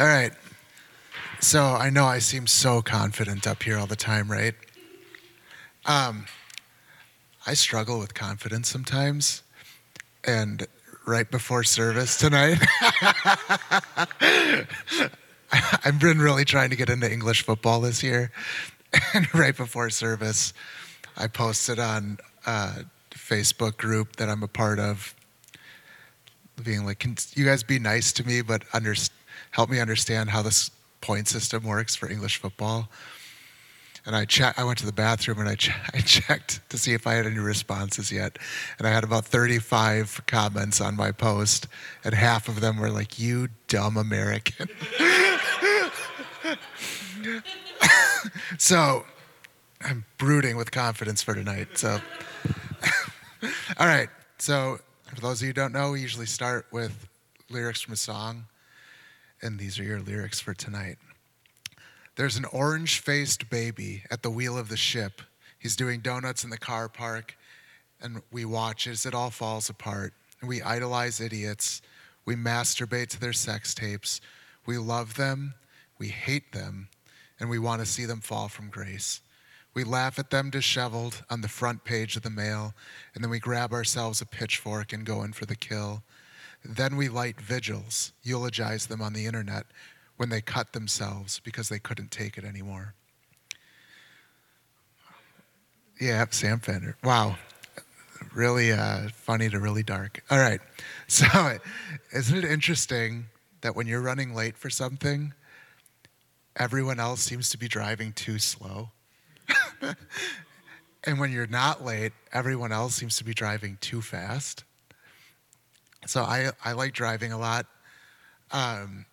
All right. So I know I seem so confident up here all the time, right? Um, I struggle with confidence sometimes. And right before service tonight, I've been really trying to get into English football this year. And right before service, I posted on a Facebook group that I'm a part of, being like, "Can you guys be nice to me, but under, help me understand how this point system works for English football?" And I check, I went to the bathroom and I, che- I checked to see if I had any responses yet, and I had about 35 comments on my post, and half of them were like, "You dumb American." so I'm brooding with confidence for tonight. So, all right. So, for those of you who don't know, we usually start with lyrics from a song, and these are your lyrics for tonight. There's an orange faced baby at the wheel of the ship. He's doing donuts in the car park, and we watch as it all falls apart. We idolize idiots. We masturbate to their sex tapes. We love them. We hate them. And we want to see them fall from grace. We laugh at them disheveled on the front page of the mail, and then we grab ourselves a pitchfork and go in for the kill. Then we light vigils, eulogize them on the internet when they cut themselves because they couldn't take it anymore. Yeah, Sam Fender. Wow. Really uh, funny to really dark. All right. So, isn't it interesting that when you're running late for something, everyone else seems to be driving too slow? and when you're not late, everyone else seems to be driving too fast. So I, I like driving a lot. Um,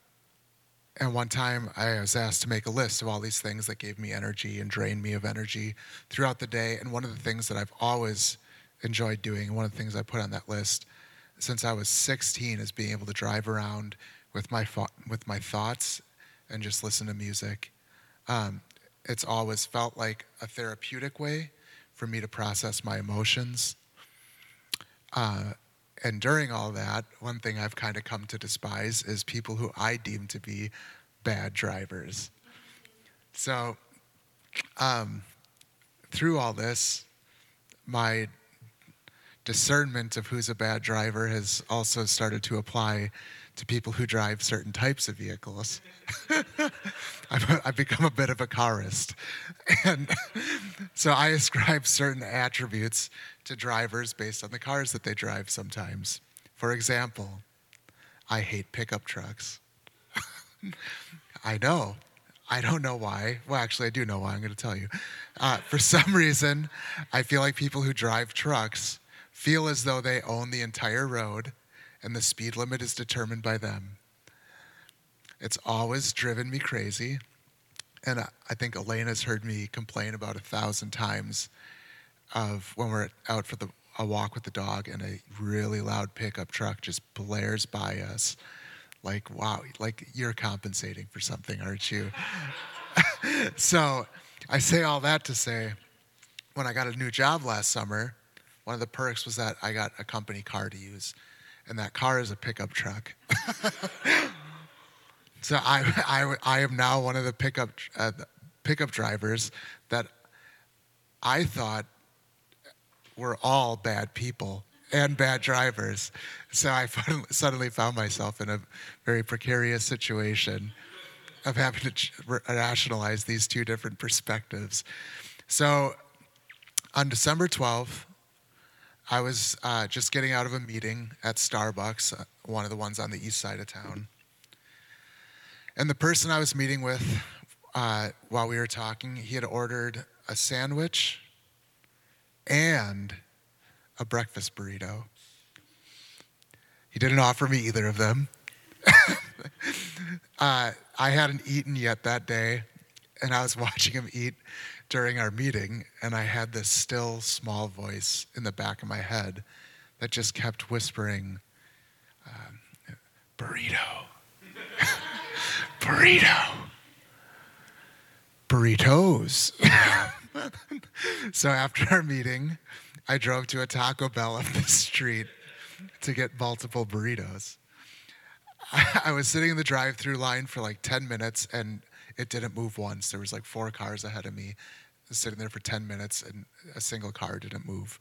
and one time I was asked to make a list of all these things that gave me energy and drained me of energy throughout the day. And one of the things that I've always enjoyed doing, one of the things I put on that list since I was 16, is being able to drive around with my, with my thoughts and just listen to music. Um, it's always felt like a therapeutic way for me to process my emotions. Uh, and during all that, one thing I've kind of come to despise is people who I deem to be bad drivers. So, um, through all this, my discernment of who's a bad driver has also started to apply to people who drive certain types of vehicles. I've, I've, become a bit of a carist. And so I ascribe certain attributes to drivers based on the cars that they drive sometimes. For example, I hate pickup trucks. I know. I don't know why. Well, actually, I do know why. I'm going to tell you. Uh, for some reason, I feel like people who drive trucks feel as though they own the entire road and the speed limit is determined by them. It's always driven me crazy. And I think Elena's heard me complain about a thousand times of when we're out for the, a walk with the dog and a really loud pickup truck just blares by us. Like, wow, like you're compensating for something, aren't you? so I say all that to say, when I got a new job last summer, one of the perks was that I got a company car to use and that car is a pickup truck. so I, I, I am now one of the pickup, uh, pickup drivers that I thought were all bad people and bad drivers. So I suddenly found myself in a very precarious situation of having to rationalize these two different perspectives. So on December 12th, I was uh, just getting out of a meeting at Starbucks, uh, one of the ones on the east side of town. And the person I was meeting with uh, while we were talking, he had ordered a sandwich and a breakfast burrito. He didn't offer me either of them. uh, I hadn't eaten yet that day, and I was watching him eat during our meeting, and I had this still small voice in the back of my head that just kept whispering, um, burrito, burrito, burritos. so after our meeting, I drove to a Taco Bell up the street to get multiple burritos. I was sitting in the drive-through line for like 10 minutes and it didn't move once. There was like four cars ahead of me, sitting there for 10 minutes and a single car didn't move.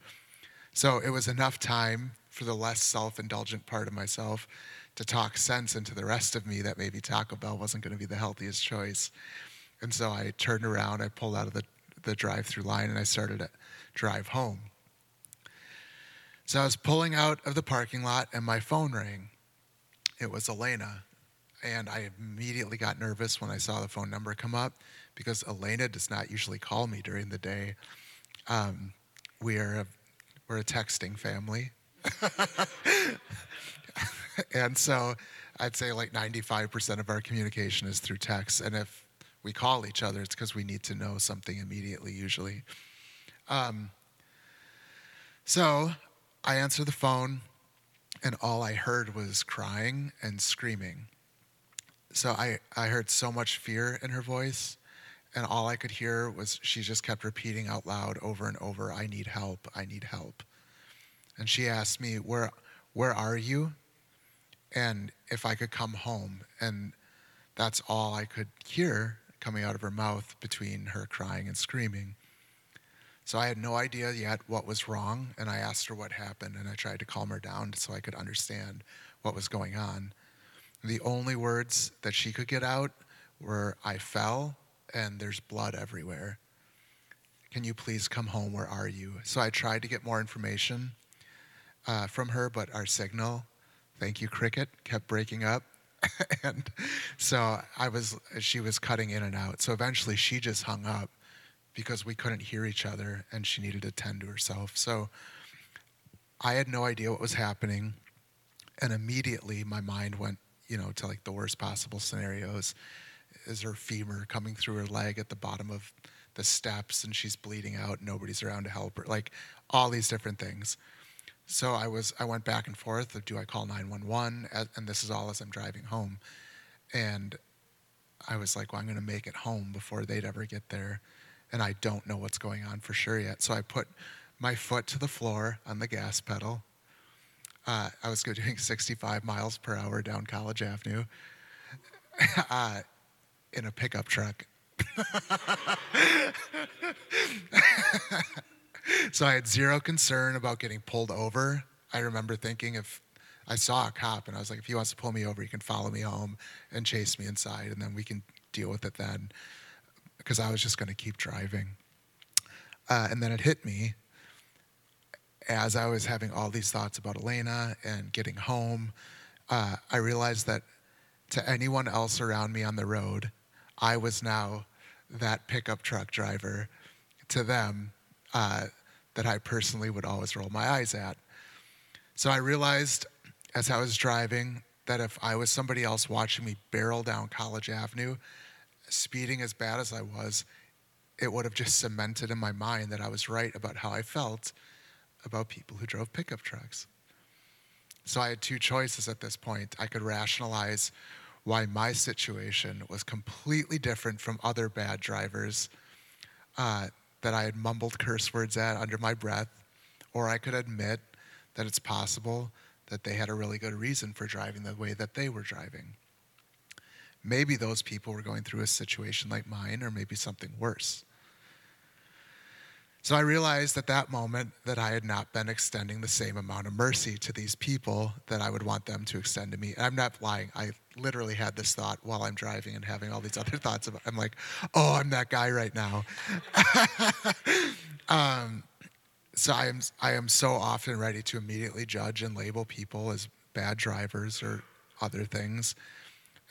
So it was enough time for the less self-indulgent part of myself to talk sense into the rest of me that maybe Taco Bell wasn't going to be the healthiest choice. And so I turned around, I pulled out of the, the drive-through line and I started to drive home. So I was pulling out of the parking lot and my phone rang. It was Elena. And I immediately got nervous when I saw the phone number come up because Elena does not usually call me during the day. Um, we are a, we're a texting family. and so I'd say like 95% of our communication is through text. And if we call each other, it's because we need to know something immediately, usually. Um, so I answered the phone, and all I heard was crying and screaming. So I, I heard so much fear in her voice, and all I could hear was she just kept repeating out loud over and over, I need help, I need help. And she asked me, Where, where are you? And if I could come home. And that's all I could hear coming out of her mouth between her crying and screaming. So I had no idea yet what was wrong, and I asked her what happened, and I tried to calm her down so I could understand what was going on. The only words that she could get out were, I fell, and there's blood everywhere. Can you please come home? Where are you? So I tried to get more information uh, from her, but our signal, thank you, Cricket, kept breaking up. and so I was, she was cutting in and out. So eventually she just hung up because we couldn't hear each other and she needed to tend to herself. So I had no idea what was happening. And immediately my mind went, you know, to like the worst possible scenarios. Is her femur coming through her leg at the bottom of the steps and she's bleeding out, nobody's around to help her, like all these different things. So I was I went back and forth of do I call 911 and this is all as I'm driving home. And I was like, well, I'm going to make it home before they'd ever get there and I don't know what's going on for sure yet. So I put my foot to the floor on the gas pedal. Uh, I was doing 65 miles per hour down College Avenue uh, in a pickup truck. so I had zero concern about getting pulled over. I remember thinking if I saw a cop and I was like, if he wants to pull me over, he can follow me home and chase me inside, and then we can deal with it then because I was just going to keep driving. Uh, and then it hit me as I was having all these thoughts about Elena and getting home. Uh, I realized that to anyone else around me on the road, I was now that pickup truck driver to them uh, that I personally would always roll my eyes at. So I realized as I was driving that if I was somebody else watching me barrel down College Avenue, speeding as bad as I was, it would have just cemented in my mind that I was right about how I felt about people who drove pickup trucks. So I had two choices at this point. I could rationalize why my situation was completely different from other bad drivers uh, that I had mumbled curse words at under my breath, or I could admit that it's possible that they had a really good reason for driving the way that they were driving. Maybe those people were going through a situation like mine, or maybe something worse. So I realized at that moment that I had not been extending the same amount of mercy to these people that I would want them to extend to me. And I'm not lying. I literally had this thought while I'm driving and having all these other thoughts. About, I'm like, oh, I'm that guy right now. um, so I am, I am so often ready to immediately judge and label people as bad drivers or other things.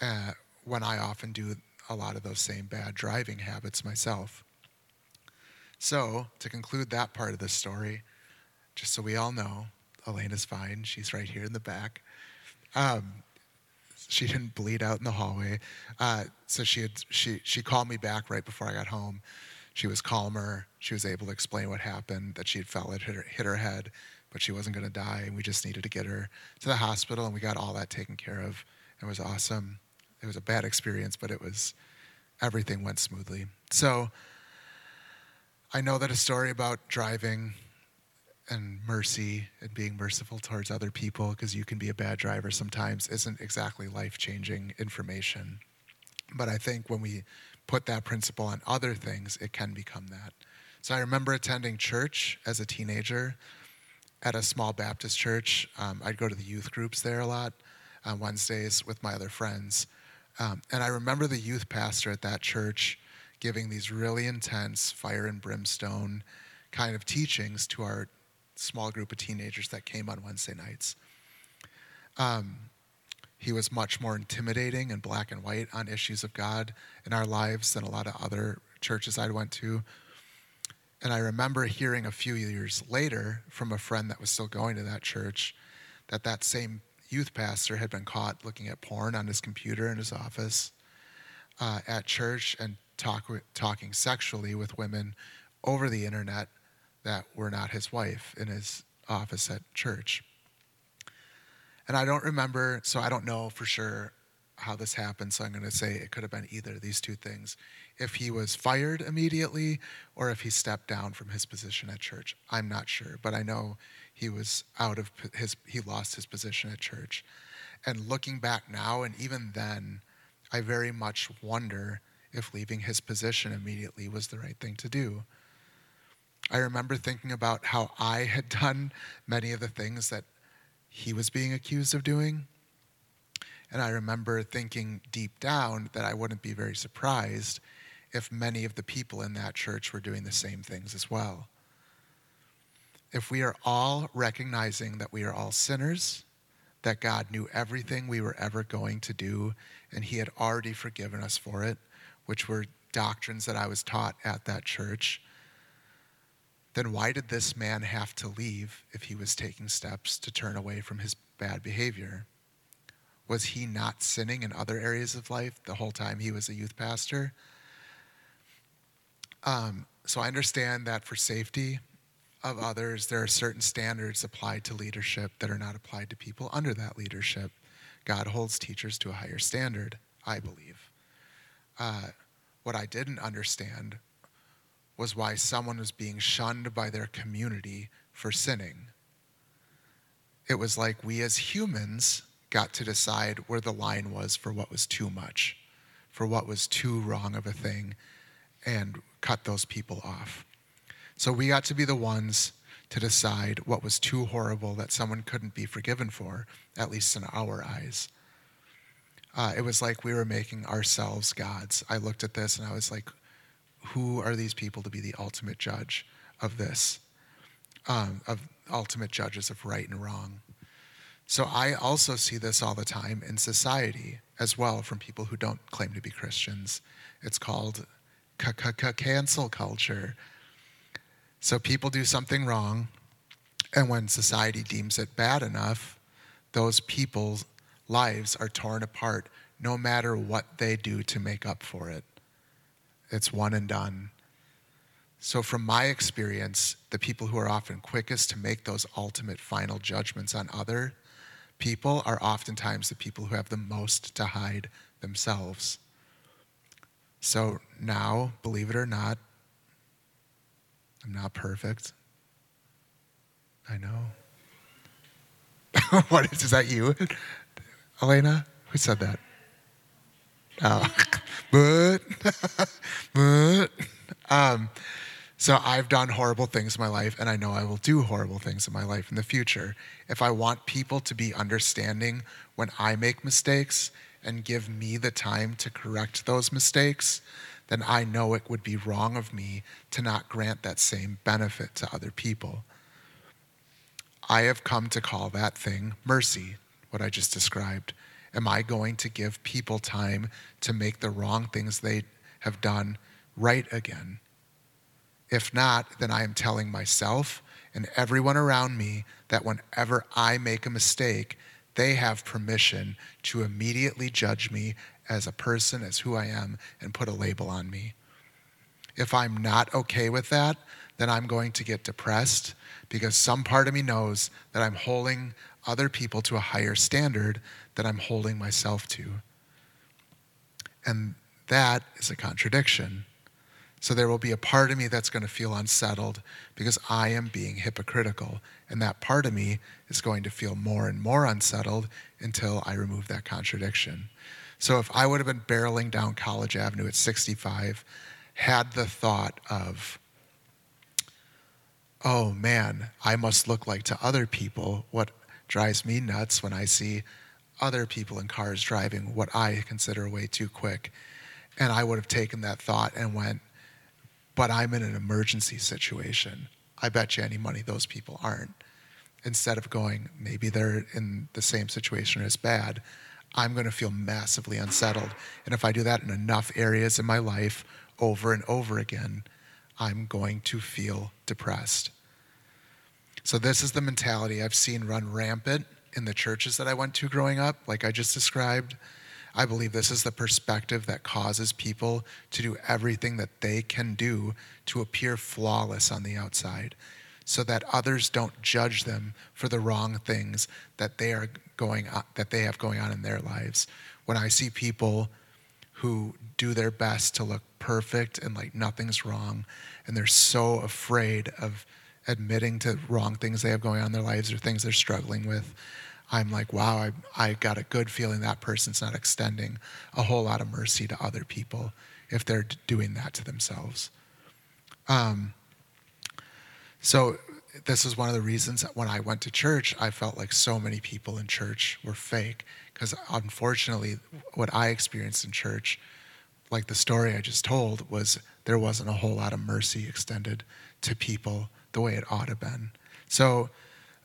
Uh, when I often do a lot of those same bad driving habits myself. So, to conclude that part of the story, just so we all know, Elena's fine. She's right here in the back. Um, she didn't bleed out in the hallway. Uh, so she had she she called me back right before I got home. She was calmer. She was able to explain what happened. That she had fell, it hit her, hit her head, but she wasn't going to die, and we just needed to get her to the hospital, and we got all that taken care of. It was awesome it was a bad experience, but it was everything went smoothly. So I know that a story about driving and mercy and being merciful towards other people because you can be a bad driver sometimes isn't exactly life changing information. But I think when we put that principle on other things, it can become that. So I remember attending church as a teenager at a small Baptist church. Um, I'd go to the youth groups there a lot on Wednesdays with my other friends. Um, and I remember the youth pastor at that church giving these really intense fire and brimstone kind of teachings to our small group of teenagers that came on Wednesday nights. Um, he was much more intimidating and black and white on issues of God in our lives than a lot of other churches I went to. And I remember hearing a few years later from a friend that was still going to that church that that same youth pastor had been caught looking at porn on his computer in his office uh, at church and talk, talking sexually with women over the internet that were not his wife in his office at church. And I don't remember, so I don't know for sure how this happened, so I'm going to say it could have been either of these two things. If he was fired immediately or if he stepped down from his position at church. I'm not sure, but I know he was out of his, he lost his position at church. And looking back now, and even then, I very much wonder if leaving his position immediately was the right thing to do. I remember thinking about how I had done many of the things that he was being accused of doing. And I remember thinking deep down that I wouldn't be very surprised if many of the people in that church were doing the same things as well. If we are all recognizing that we are all sinners, that God knew everything we were ever going to do, and He had already forgiven us for it, which were doctrines that I was taught at that church, then why did this man have to leave if he was taking steps to turn away from his bad behavior? Was he not sinning in other areas of life the whole time he was a youth pastor? Um, so I understand that for safety of others, there are certain standards applied to leadership that are not applied to people under that leadership. God holds teachers to a higher standard, I believe. Uh, what I didn't understand was why someone was being shunned by their community for sinning. It was like we as humans got to decide where the line was for what was too much, for what was too wrong of a thing, and cut those people off. So we got to be the ones to decide what was too horrible that someone couldn't be forgiven for, at least in our eyes. Uh, it was like we were making ourselves gods. I looked at this and I was like, who are these people to be the ultimate judge of this, um, of ultimate judges of right and wrong? So I also see this all the time in society as well from people who don't claim to be Christians. It's called cancel culture. So people do something wrong, and when society deems it bad enough, those people's lives are torn apart no matter what they do to make up for it it's one and done. So, from my experience, the people who are often quickest to make those ultimate final judgments on other people are oftentimes the people who have the most to hide themselves. So, now, believe it or not, I'm not perfect. I know. what is, is that you? Elena? Who said that? Oh, but, but, um, so I've done horrible things in my life, and I know I will do horrible things in my life in the future. If I want people to be understanding when I make mistakes and give me the time to correct those mistakes, then I know it would be wrong of me to not grant that same benefit to other people. I have come to call that thing mercy, what I just described. Am I going to give people time to make the wrong things they have done right again? If not, then I am telling myself and everyone around me that whenever I make a mistake, they have permission to immediately judge me as a person, as who I am, and put a label on me. If I'm not okay with that, then I'm going to get depressed because some part of me knows that I'm holding other people to a higher standard than I'm holding myself to. And that is a contradiction. So there will be a part of me that's going to feel unsettled because I am being hypocritical. And that part of me is going to feel more and more unsettled until I remove that contradiction. So if I would have been barreling down College Avenue at 65, had the thought of, oh man, I must look like to other people what drives me nuts when I see other people in cars driving what I consider way too quick. And I would have taken that thought and went, but I'm in an emergency situation. I bet you any money those people aren't. Instead of going, maybe they're in the same situation as bad, I'm going to feel massively unsettled. And if I do that in enough areas in my life over and over again, I'm going to feel depressed. So, this is the mentality I've seen run rampant in the churches that I went to growing up, like I just described. I believe this is the perspective that causes people to do everything that they can do to appear flawless on the outside so that others don't judge them for the wrong things that they are going on, that they have going on in their lives. When I see people who do their best to look perfect and like nothing's wrong and they're so afraid of admitting to wrong things they have going on in their lives or things they're struggling with, I'm like, wow, I, I got a good feeling that person's not extending a whole lot of mercy to other people if they're doing that to themselves. Um, so, this is one of the reasons that when I went to church, I felt like so many people in church were fake. Because unfortunately, what I experienced in church, like the story I just told, was there wasn't a whole lot of mercy extended to people the way it ought to have been. So,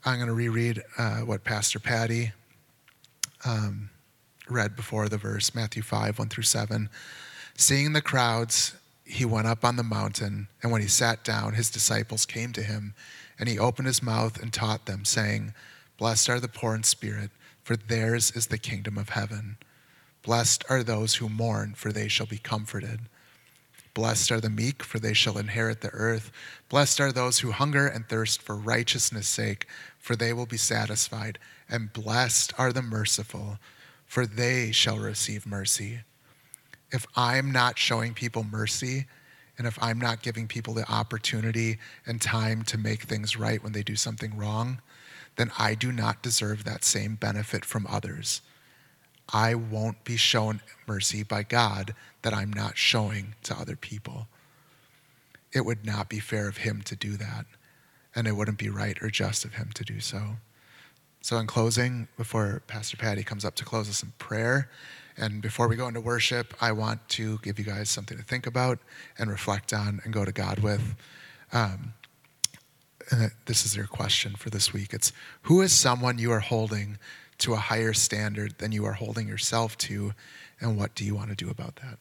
I'm going to reread uh, what Pastor Patty um, read before the verse, Matthew 5, 1 through 7. Seeing the crowds, he went up on the mountain, and when he sat down, his disciples came to him, and he opened his mouth and taught them, saying, Blessed are the poor in spirit, for theirs is the kingdom of heaven. Blessed are those who mourn, for they shall be comforted. Blessed are the meek, for they shall inherit the earth. Blessed are those who hunger and thirst for righteousness' sake, for they will be satisfied. And blessed are the merciful, for they shall receive mercy. If I'm not showing people mercy, and if I'm not giving people the opportunity and time to make things right when they do something wrong, then I do not deserve that same benefit from others. I won't be shown mercy by God that I'm not showing to other people. It would not be fair of Him to do that, and it wouldn't be right or just of Him to do so. So, in closing, before Pastor Patty comes up to close us in prayer, and before we go into worship, I want to give you guys something to think about and reflect on and go to God with. Um, and this is your question for this week. It's who is someone you are holding to a higher standard than you are holding yourself to, and what do you want to do about that?